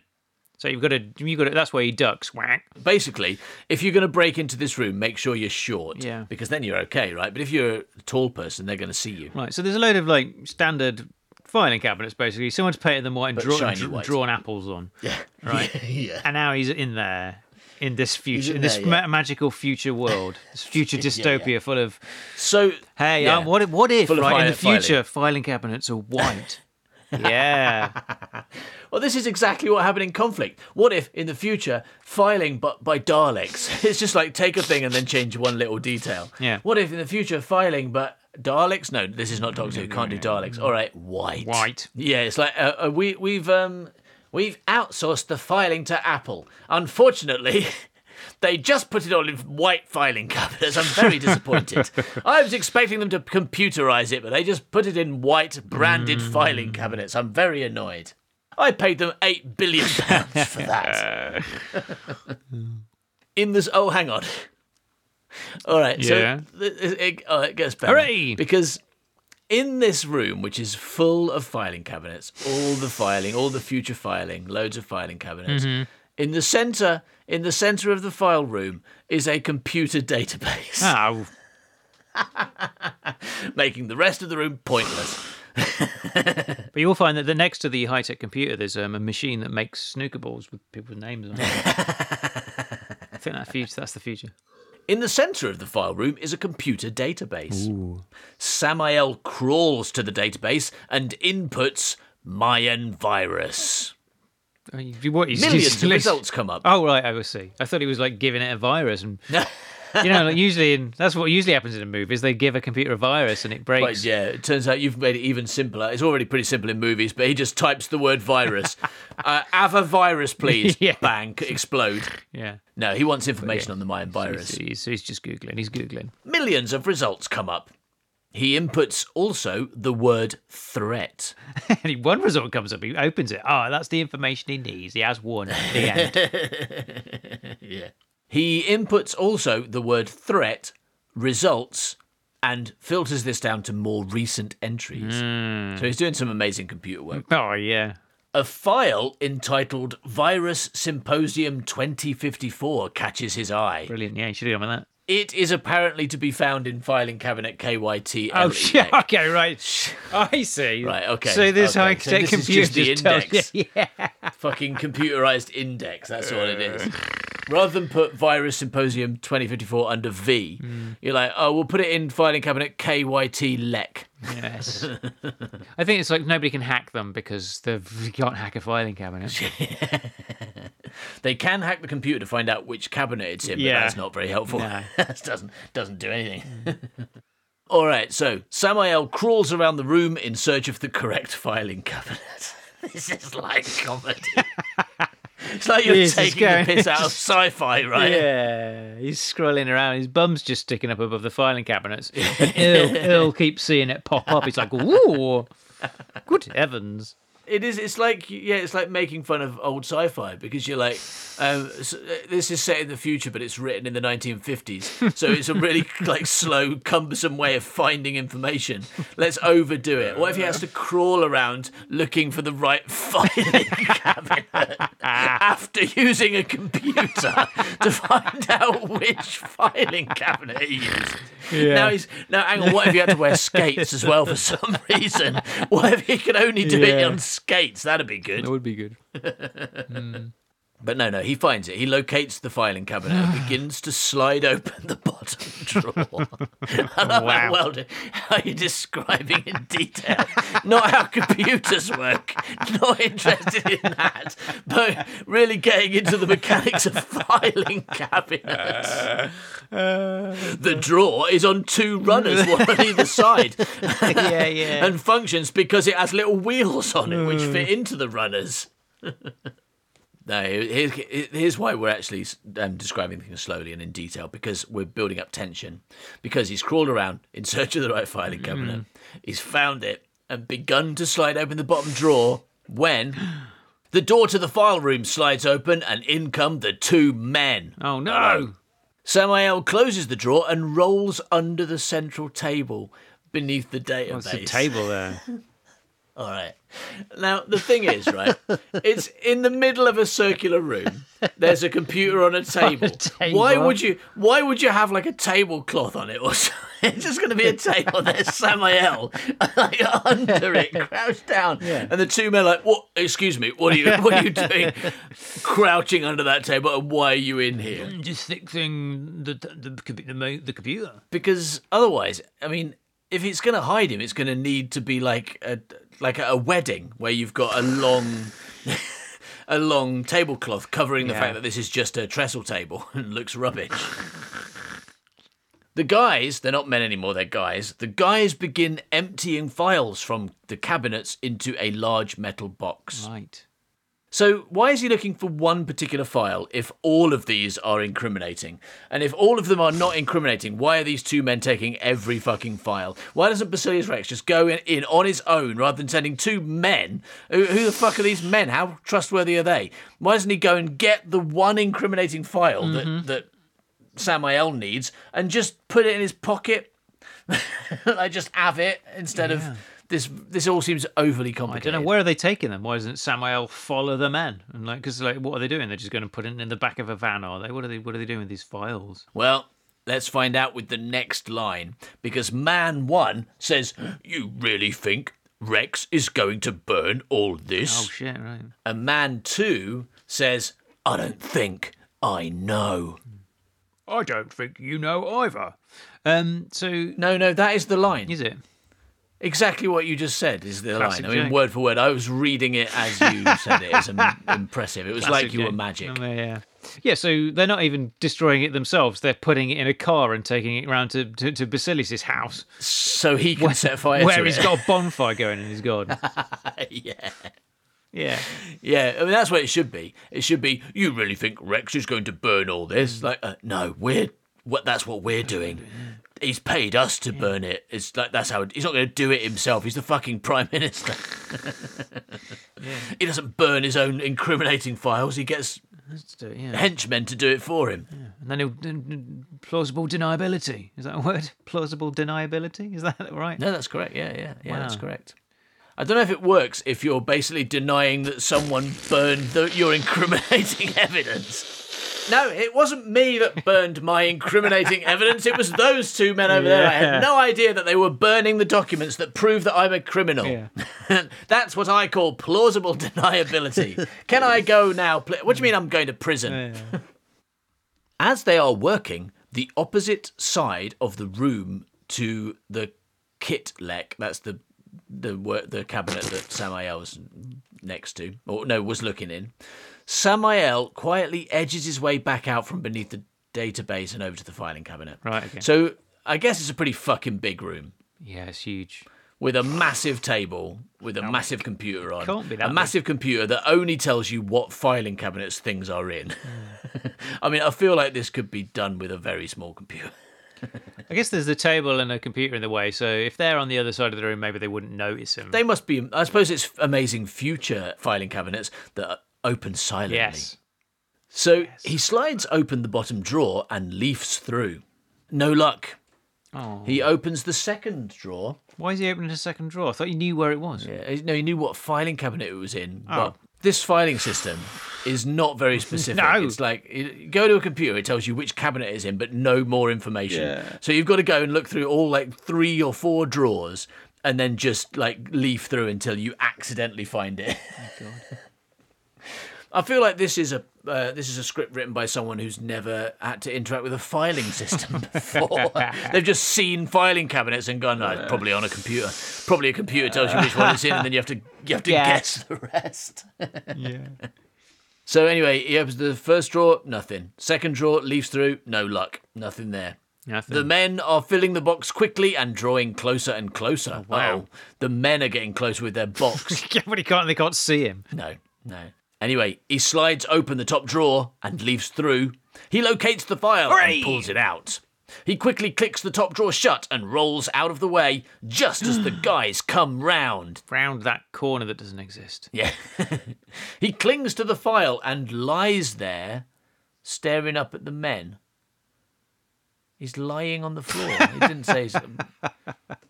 So you've got to, you've got to, that's where he ducks. Whack. Basically, if you're going to break into this room, make sure you're short. Yeah. Because then you're okay, right? But if you're a tall person, they're going to see you. Right, so there's a load of like standard filing cabinets, basically. Someone's painted them white and But draw, shiny dr- white. drawn apples on. Yeah. Right. yeah. And now he's in there. In this future, in in this there, yeah. ma- magical future world, this future dystopia yeah. full of So, hey, yeah. um, what if, what if right in the future filing cabinets are white? Yeah, Well, this is exactly what happened in conflict. What if, in the future, filing but by Daleks? It's just like take a thing and then change one little detail. Yeah. What if, in the future, filing but Daleks? No, this is not Doctor Who. Can't do Daleks. All right, white. White. Yeah, it's like uh, uh, we we've um we've outsourced the filing to Apple. Unfortunately. They just put it all in white filing cabinets. I'm very disappointed. I was expecting them to computerize it, but they just put it in white branded filing cabinets. I'm very annoyed. I paid them eight billion pounds for that. in this, oh, hang on. All right, Yeah. so th- it, it, oh, it gets better Hooray! because in this room, which is full of filing cabinets, all the filing, all the future filing, loads of filing cabinets. Mm-hmm. In the center, in the center of the file room, is a computer database, oh, making the rest of the room pointless. but you'll find that the next to the high tech computer, there's um, a machine that makes snooker balls with people's names on it. I think that future, that's the future. In the center of the file room is a computer database. Samael crawls to the database and inputs Mayan virus. What, he's- Millions he's of results come up. Oh right, I will see. I thought he was like giving it a virus and you know, like usually in that's what usually happens in a movie is they give a computer a virus and it But breaks. yeah, it turns out you've made it even simpler. It's already pretty simple in movies, but he just types the word virus. uh, have a virus, please. Yeah. Bang, explode. Yeah. No, he wants information on the Mayan virus. He's, so he's just googling. He's googling. Millions of results come up. He inputs also the word threat. and one result comes up. He opens it. Oh, that's the information he needs. He has one. The end. Yeah. He inputs also the word threat, results, and filters this down to more recent entries. Hmm. So he's doing some amazing computer work. oh yeah. A file entitled Virus Symposium 2054 catches his eye. Brilliant. Yeah, you should have gone with that. It is apparently to be found in filing cabinet KYT. Oh, shit. Okay, right. I see. Right, okay, So this okay. high So tech is computer just the just tells index. you. Yeah. Fucking computerized index. That's what it is. Rather than put Virus Symposium 2054 under V, hmm. you're like, oh, we'll put it in filing cabinet KYT LEC. Yes. I think it's like nobody can hack them because they've you can't hack a filing cabinet. They can hack the computer to find out which cabinet it's in, but Yeah. that's not very helpful. No. that doesn't doesn't do anything. All right, so Samael crawls around the room in search of the correct filing cabinet. this is like comedy. It's like you're taking going- the piss out of sci-fi, right? Yeah, he's scrolling around. His bum's just sticking up above the filing cabinets. And Earl, Earl keeps seeing it pop up. He's like, "Ooh, good heavens!" It is. It's like yeah. It's like making fun of old sci-fi because you're like, um, s this is set in the future, but it's written in the 1950s. So it's a really like slow, cumbersome way of finding information. Let's overdo it. What if he has to crawl around looking for the right filing cabinet after using a computer to find out which filing cabinet he used? Now he's now. Hang on. What if he had to wear skates as well for some reason? What if he could only do it on skates? That'd be good. That would be good. Hmm. But no, no, he finds it. He locates the filing cabinet and begins to slide open the bottom drawer. I love Wow. how well how you're describing in detail. Not how computers work. Not interested in that. But really getting into the mechanics of filing cabinets. Uh, the drawer is on two runners, one on either side. yeah, yeah. and functions because it has little wheels on it which hmm. fit into the runners. No, here's, here's why we're actually um, describing things slowly and in detail because we're building up tension. Because he's crawled around in search of the right filing cabinet, he's found it and begun to slide open the bottom drawer when. The door to the file room slides open, and in come the two men. oh no! Samael closes the drawer and rolls under the central table beneath the database. What's the table there? All right. Now the thing is, right? it's in the middle of a circular room. There's a computer on a table. table. Why would you? Why would you have like a tablecloth on it or something? It's just going to be a table. There's Samael like under it, crouched down, and the two men are like, "What? Excuse me. What are you? What are you doing? Crouching under that table, and why are you in here?" Mm, just fixing the the, the, the computer. because otherwise, I mean, if it's going to hide him, it's going to need to be like a like a wedding where you've got a long. A long tablecloth covering the Yeah. fact that this is just a trestle table and looks rubbish. The guys, they're not men anymore, they're guys. The guys begin emptying files from the cabinets into a large metal box. Right. So, why is he looking for one particular file if all of these are incriminating? And if all of them are not incriminating, why are these two men taking every fucking file? Why doesn't Basilius Rex just go in, in on his own rather than sending two men? Who, who the fuck are these men? How trustworthy are they? Why doesn't he go and get the one incriminating file that, mm-hmm. that Samael needs and just put it in his pocket? like, just have it instead of. This, this all seems overly complicated. I don't know where are they taking them. Why doesn't Samuel follow the men? And like, because like, what are they doing? They're just going to put it in the back of a van, are they? What are they? What are they doing with these files? Well, let's find out with the next line because man one says, "You really think Rex is going to burn all this?" Oh shit! Right. and man two says, "I don't think I know." I don't think you know either. Um. So No, no, that is the line. is it? Exactly what you just said is the Classic line. I mean, Jack. word for word. I was reading it as you said it. It's im- impressive. It was like Classic you were magic. Yeah. Yeah, so they're not even destroying it themselves. They're putting it in a car and taking it around to, to, to Basilis's house, So he can set fire where to he's it. got a bonfire going in his garden. yeah. Yeah. Yeah, I mean that's what it should be. It should be. You really think Rex is going to burn all this? Like, uh, no, we're what. That's what we're doing. He's paid us to burn it. It's like that's how. He's not going to do it himself. He's the fucking prime minister. He doesn't burn his own incriminating files. He gets do it, yeah. henchmen to do it for him. And then he'll, plausible deniability. Is that a word? Plausible deniability? Is that right? No, that's correct. Yeah, yeah, yeah, that's correct. I don't know if it works if you're basically denying that someone burned the, your incriminating evidence. No, it wasn't me that burned my incriminating evidence. It was those two men over there. I had no idea that they were burning the documents that prove that I'm a criminal. Yeah. That's what I call plausible deniability. Can I go now? What do you mean I'm going to prison? As they are working, the opposite side of the room to the kit lek, that's the the the cabinet that Samael was next to, or no, was looking in. Samael quietly edges his way back out from beneath the database and over to the filing cabinet. Right, okay. So I guess it's a pretty fucking big room Yeah, it's huge. with a massive table with a massive computer on. Can't be that a big. massive computer that only tells you what filing cabinets things are in. I mean, I feel like this could be done with a very small computer. I guess there's the table and a computer in the way, so if they're on the other side of the room, maybe they wouldn't notice him. They must be. I suppose it's amazing future filing cabinets that open silently. yes. So he slides open the bottom drawer and leafs through. No luck. Oh. He opens the second drawer. Why is he opening the second drawer? I thought he knew where it was. Yeah, no, he knew what filing cabinet it was in, Oh. but this filing system is not very specific. No. It's like you go to a computer, it tells you which cabinet it's in, but no more information. Yeah. So you've got to go and look through all like three or four drawers, and then just like leaf through until you accidentally find it. Oh I feel like this is a uh, this is a script written by someone who's never had to interact with a filing system before. They've just seen filing cabinets and gone, "No, probably on a computer. Probably a computer tells you which one it's in, and then you have to you have to Guess. guess the rest." Yeah. So anyway, he opens the first drawer, nothing. Second drawer, leafs through, no luck, nothing there. Nothing. The men are filling the box quickly and drawing closer and closer. wow. Uh-oh. the men are getting closer with their box. yeah, but he can't. They can't see him. No, no. Anyway, he slides open the top drawer and leafs through. He locates the file Hooray! and pulls it out. He quickly clicks the top drawer shut and rolls out of the way just as the guys come round. Round that corner that doesn't exist. Yeah. he clings to the file and lies there, staring up at the men. He's lying on the floor. He didn't say.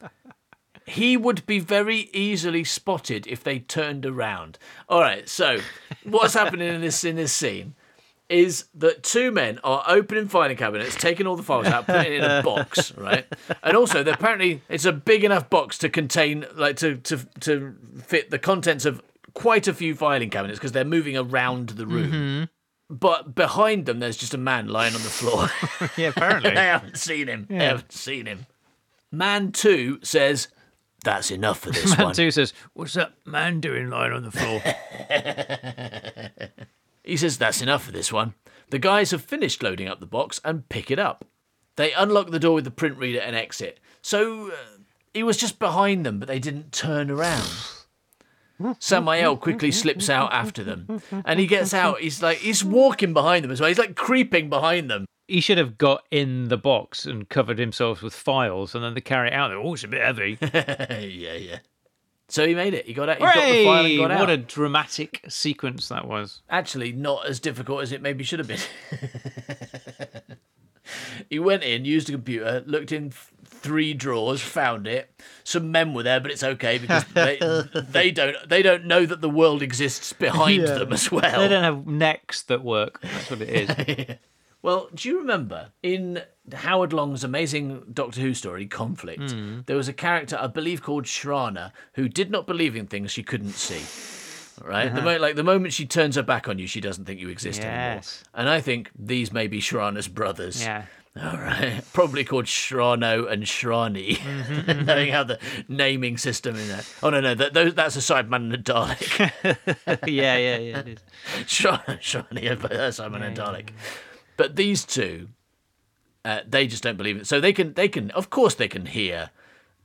He would be very easily spotted if they turned around. All right, so what's happening in this in this scene is that two men are opening filing cabinets, taking all the files out, putting it in a box, right? And also, they're apparently it's a big enough box to contain, like, to to to fit the contents of quite a few filing cabinets because they're moving around the room. Mm-hmm. But behind them, there's just a man lying on the floor. Yeah, apparently. they haven't seen him. They haven't seen him. Man two says, "That's enough for this Man one." two says, "What's that man doing lying on the floor?" He says that's enough for this one. The guys have finished loading up the box and pick it up. They unlock the door with the print reader and exit. So uh, he was just behind them, but they didn't turn around. Samael quickly slips out after them, and he gets out. He's like he's walking behind them as well. He's like creeping behind them. He should have got in the box and covered himself with files, and then they carry it out. Oh, it's a bit heavy. yeah, yeah. So he made it. He got out. He got the file and got out. What a dramatic sequence that was. actually not as difficult as it maybe should have been. he went in, used a computer, looked in three drawers, found it. Some men were there, but it's okay because they they don't they don't know that the world exists behind Yeah. them as well. They don't have necks that work. That's what it is. Well, do you remember in Howard Long's amazing Doctor Who story, Conflict, Hmm. there was a character, I believe, called Shrana, who did not believe in things she couldn't see. Right? Uh-huh. The mo- like the moment she turns her back on you, she doesn't think you exist anymore. And I think these may be Shrana's brothers. Yeah. All right. Probably called Shrano and Shrani, Mm-hmm, knowing how the naming system in there. Oh, no, no, that, those, that's a Cyberman and a Dalek. yeah, yeah, yeah. It is. Shrano, Shrani, and uh, Cyberman and Dalek. But these two, uh, they just don't believe it. So they can, they can, of course, they can hear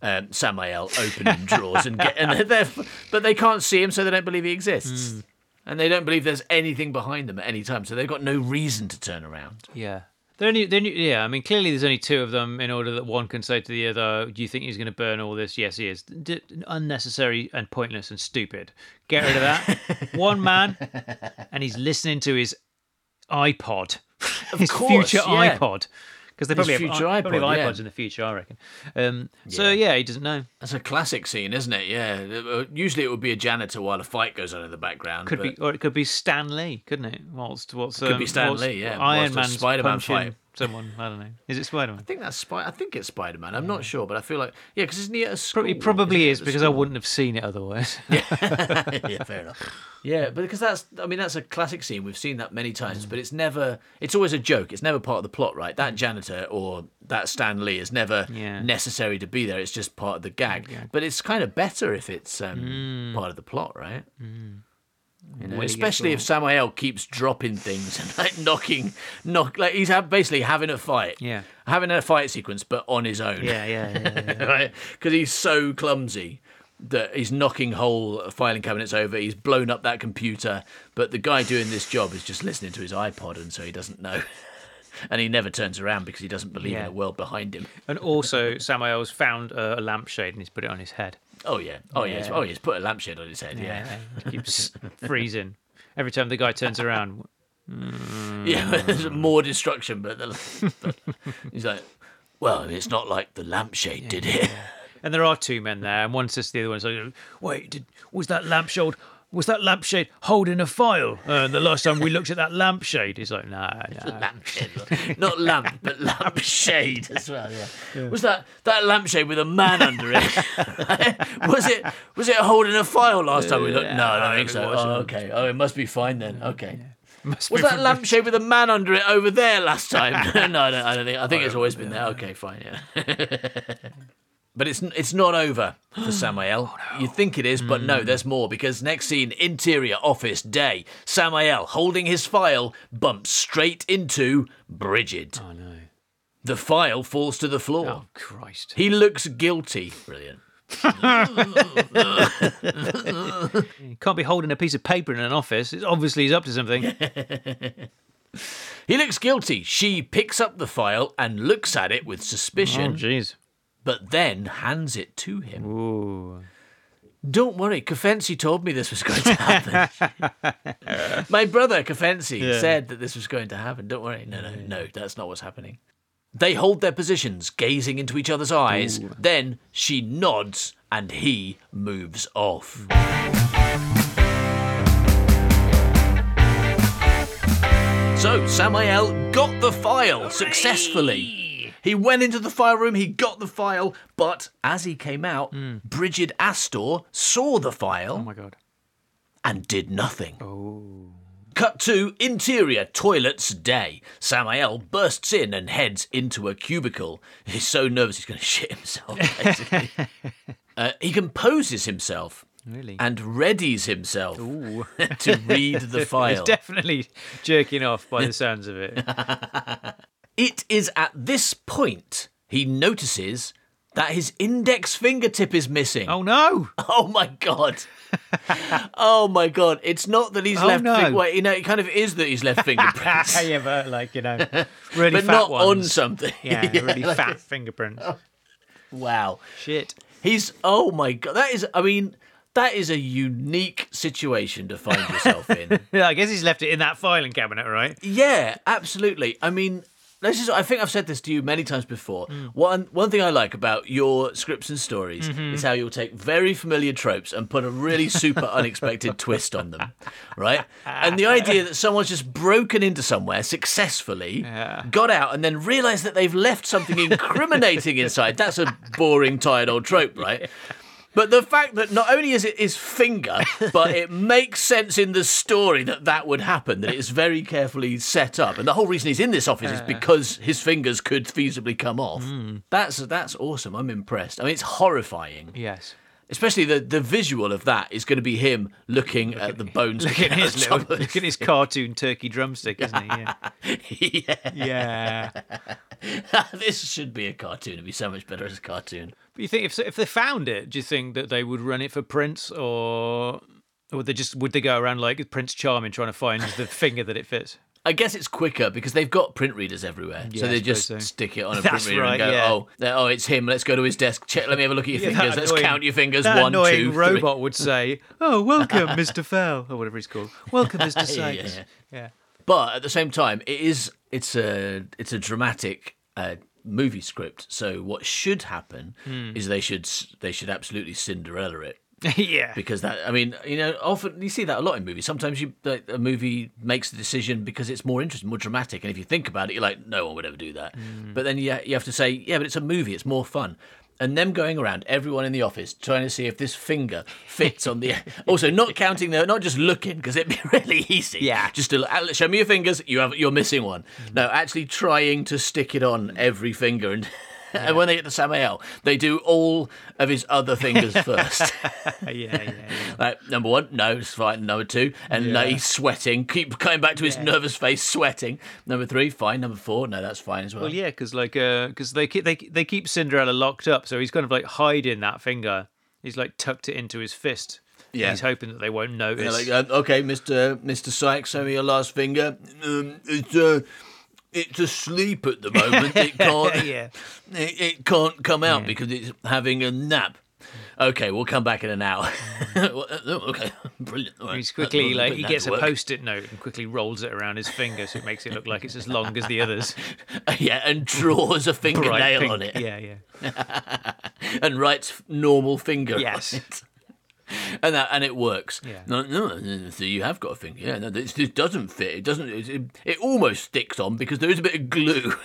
um, Samael opening drawers and get, and they're, but they can't see him, so they don't believe he exists. Mm. And they don't believe there's anything behind them at any time, so they've got no reason to turn around. Yeah. They're only, they're only, yeah, I mean, clearly there's only two of them in order that one can say to the other, Do you think he's going to burn all this? Yes, he is. D- unnecessary and pointless and stupid. Get rid of that. one man, and he's listening to his iPod, his course, future yeah. iPod. Because they probably, future have, probably have iPod, yeah. iPods in the future, I reckon. Um, So, yeah, he doesn't know. That's a classic scene, isn't it? Yeah. Uh, Usually it would be a janitor while a fight goes on in the background. Could but be, or it could be Stan Lee, couldn't it? Whilst, what's, Could be um, Stan Lee, yeah, Iron Man's Spider-Man punching fight. Someone. I don't know. Is it Spider Man? I think that's Spy. I think it's Spider Man. I'm not sure, but I feel like yeah, because isn't he at a school? It probably is because I wouldn't have seen it otherwise. school? yeah, fair enough. Yeah, but because that's I mean that's a classic scene. We've seen that many times, but it's never. It's always a joke. It's never part of the plot, right? That janitor or that Stan Lee is never Yeah. necessary to be there. It's just part of the gag. But it's kind of better if it's um, part of the plot, right? You know, Way to get especially if Samuel keeps dropping things and like knocking, knock like he's basically having a fight. Yeah. having a fight sequence, but on his own. yeah, yeah, yeah, yeah. right? Because he's so clumsy that he's knocking whole filing cabinets over. He's blown up that computer, but the guy doing this job is just listening to his iPod, and so he doesn't know. And he never turns around because he doesn't believe in Yeah. a world behind him. And also, Samuel's found a, a lampshade and he's put it on his head. Oh yeah, oh yeah, Yeah. oh yeah. He's put a lampshade on his head. Yeah, It keeps freezing every time the guy turns around. Mm. yeah. There's more destruction, but, the, but he's like, well, it's not like the lampshade did it. And there are two men there, and one says to the other one, so, "Wait, did, was that lampshade? Was that lampshade holding a file? Uh, the last time we looked at that lampshade, he's like, nah, nah. lampshade, not lamp, but lampshade as well. Yeah. Was that that lampshade with a man under it? was it was it holding a file last time we looked? No, I don't think so. Oh, okay. Oh, it must be fine then. Okay. Must Was that lampshade with a man under it over there last time? no, I don't, I don't think. I think it's always been there. Okay, fine. Yeah. But it's it's not over for Samael. Oh, you think it is, but no, there's hmm. more because next scene, interior office day. Samael holding his file bumps straight into Bridget. Oh no! The file falls to the floor. Oh Christ! He looks guilty. Brilliant. He can't be holding a piece of paper in an office. It's obviously he's up to something. He looks guilty. She picks up the file and looks at it with suspicion. oh suspicion, jeez! But then hands it to him. Ooh. Don't worry, Kafensi told me this was going to happen. My brother Kafensi Yeah. said that this was going to happen. Don't worry. No, no, no, that's not what's happening. They hold their positions, gazing into each other's eyes. Then she nods and he moves off. So Samael got the file successfully. He went into the file room, he got the file, but as he came out, Bridget Astor saw the file Oh my god! and did nothing. Cut to interior toilets day. Samael bursts in and heads into a cubicle. He's so nervous he's going to shit himself. Basically. uh, he composes himself Really? and readies himself to read the file. He's definitely jerking off by the sounds of it. It is at this point he notices that his index fingertip is missing. Oh no! Oh my god. oh my god. It's not that he's Oh, left no. fin- well, you know, it kind of is that he's left fingerprints. yeah, but like you know, really but fat not on something. Yeah, really like- fat fingerprints. Oh. Wow. Shit. He's oh my god. That is I mean, that is a unique situation to find yourself in. Yeah, I guess he's left it in that filing cabinet, right? yeah, absolutely. I mean, this is I think I've said this to you many times before. Hmm. One one thing I like about your scripts and stories Mm-hmm. is how you'll take very familiar tropes and put a really super unexpected twist on them. Right? And the idea that someone's just broken into somewhere successfully, Yeah. got out and then realized that they've left something incriminating inside. That's a boring, tired old trope, right? But the fact that not only is it his finger, but it makes sense in the story that that would happen, that it's very carefully set up. And the whole reason he's in this office is because his fingers could feasibly come off. Hmm. That's that's awesome. I'm impressed. I mean, it's horrifying. Yes. Especially the, the visual of that is going to be him looking at the bones. Look at his little, look at his cartoon turkey drumstick, isn't he? Yeah. yeah. yeah. this should be a cartoon. It'd be so much better as a cartoon. But you think if if they found it, do you think that they would run it for prints, or, or would they just would they go around like Prince Charming trying to find the finger that it fits? I guess it's quicker because they've got print readers everywhere, Yeah, so they just so. stick it on a That's print reader right, and go, yeah. "Oh, oh, it's him. Let's go to his desk. Check. Let me have a look at your Yeah, fingers. Let's annoying- count your fingers. That One, annoying two, three." robot would say, "Oh, welcome, Mr. Fell," or whatever he's called. Welcome, Mr. Sykes. Yeah. yeah. But at the same time, it is it's a it's a dramatic uh, movie script. So what should happen Hmm. is they should they should absolutely Cinderella it. yeah. because that I mean you know often you see that a lot in movies. Sometimes you like, a movie makes a decision because it's more interesting, more dramatic, and if you think about it, you're like, no one would ever do that. But then you you have to say, yeah, but it's a movie, it's more fun. And them going around, everyone in the office trying to see if this finger fits on the. also, not counting the, not just looking because it'd be really easy. Yeah. Just to uh, show me your fingers. You have, you're missing one. No, actually trying to stick it on every finger and. And when they get to Samael, they do all of his other fingers first. yeah, yeah, yeah. Like number one, no, it's fine. Number two, and no, Yeah. he's sweating. Keep coming back to his nervous face, sweating. Number three, fine. Number four, no, that's fine as well. Well, yeah, because like, because they keep they they keep Cinderella locked up, so he's kind of like hiding that finger. He's like tucked it into his fist. Yeah. he's hoping that they won't notice. Like, um, okay, Mister Mister Sykes, show me your last finger. Um, it's uh, it's asleep at the moment. It can't. yeah. It, it can't come out because it's having a nap. Okay, we'll come back in an hour. Uh, okay, brilliant. Right. He's quickly like he gets a post-it note and quickly rolls it around his finger, so it makes it look like it's as long as the others. Yeah, and draws a fingernail on it. Yeah, yeah. and writes normal finger. Yes. And that and it works. Yeah. No, no. So you have got a finger. Yeah. No, this, this doesn't fit. It doesn't. It, it, almost sticks on because there is a bit of glue.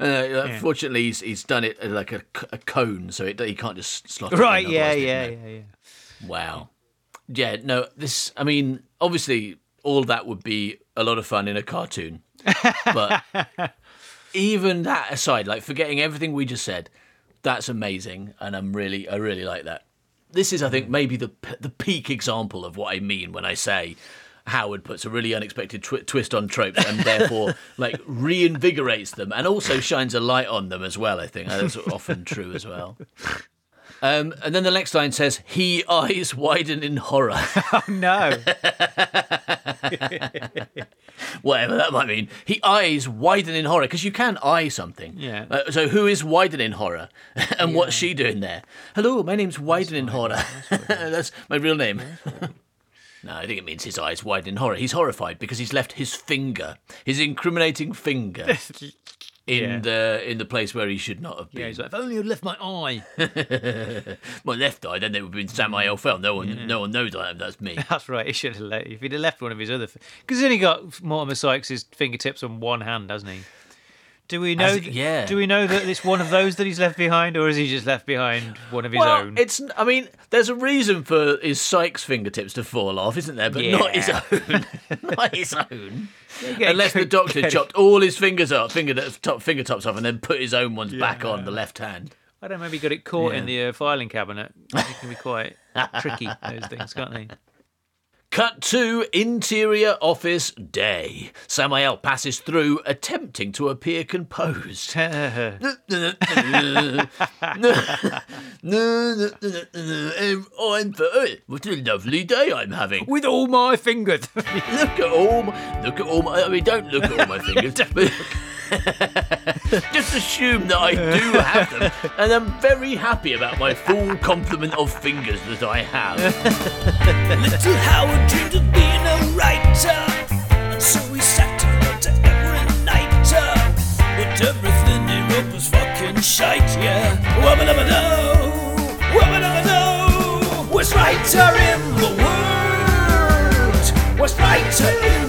Uh, Fortunately, he's, he's done it like a cone, so it, he can't just slot it. in, Right. Yeah. Yeah. Yeah. Yeah. Wow. Yeah. No. This. I mean, obviously, all that would be a lot of fun in a cartoon, but even that aside, like forgetting everything we just said, that's amazing, and I'm really, I really like that. This is, I think, maybe the the peak example of what I mean when I say Howard puts a really unexpected twi- twist on tropes and therefore like reinvigorates them and also shines a light on them as well. I think that's often true as well. Um, and then the next line says, "He eyes widen in horror." Oh No. whatever that might mean. He eyes widen in horror because you can eye something. Yeah. Uh, so who is widen in horror, and what's she doing there? Hello, my name's widen in horror. That's my real name. no, I think it means his eyes widen in horror. He's horrified because he's left his finger, his incriminating finger. In Yeah. the in the place where he should not have been. Yeah. He's like, if only you'd left my eye. My left eye, then it would have been Samael mm. Fell. No one, no one knows I am. That's me. That's right. He should have left. If he'd have left one of his other, because he's only got Mortimer Sykes' fingertips on one hand, hasn't he? Do we know? Th- Yeah. Do we know that it's one of those that he's left behind, or is he just left behind one of his well, own? it's. I mean, there's a reason for his Sykes fingertips to fall off, isn't there? But not his own. not his own. Unless the doctor chopped all his fingers off, finger top finger tops off, and then put his own ones back on the left hand. I don't know. Maybe he got it caught in the uh, filing cabinet. It can be quite tricky. Those things, can't they? Cut to interior office day. Samuel passes through, attempting to appear composed. Oh, I'm for oh, what a lovely day I'm having. With all my fingers. Look at all my, look at all my, I mean, don't look at all my fingers. but just assume that I do have them, and I'm very happy about my full complement of fingers that I have. Little Howard dreamed of being a writer, and so he sat every But everything he wrote was fucking shite, yeah. Worst writer in the world, worst writer in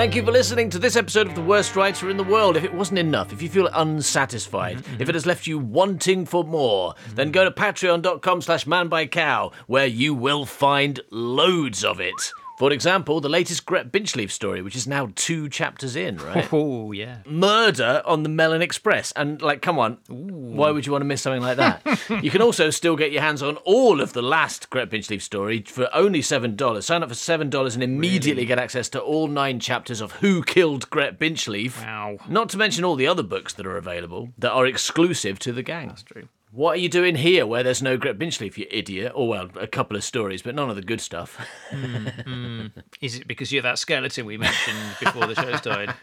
Thank you for listening to this episode of The Worst Writer in the World. If it wasn't enough, if you feel unsatisfied, mm-hmm, if it mm-hmm. has left you wanting for more, mm-hmm. then go to patreon.com slash manbycow, where you will find loads of it. For example, the latest Gret Binchleaf story, which is now two chapters in, right? Oh yeah. Murder on the Melon Express. And, like, come on, why would you want to miss something like that? you can also still get your hands on all of the last Gret Binchleaf story for only $7. Sign up for $7 and immediately get access to all nine chapters of Who Killed Gret Binchleaf. Wow. Not to mention all the other books that are available that are exclusive to the gang. That's true. What are you doing here where there's no Gret Binchleaf, you idiot? Or, well, a couple of stories, but none of the good stuff. Hmm, hmm. Is it because you're that skeleton we mentioned before the show started?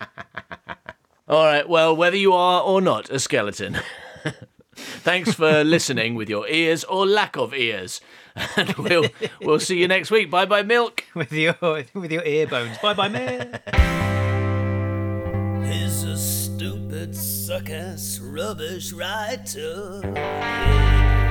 All right, well, whether you are or not a skeleton. Thanks for listening with your ears or lack of ears. And we'll we'll see you next week. Bye bye milk. with your with your ear bones. Bye bye, man. He's a stupid, suck ass, rubbish writer. Yeah.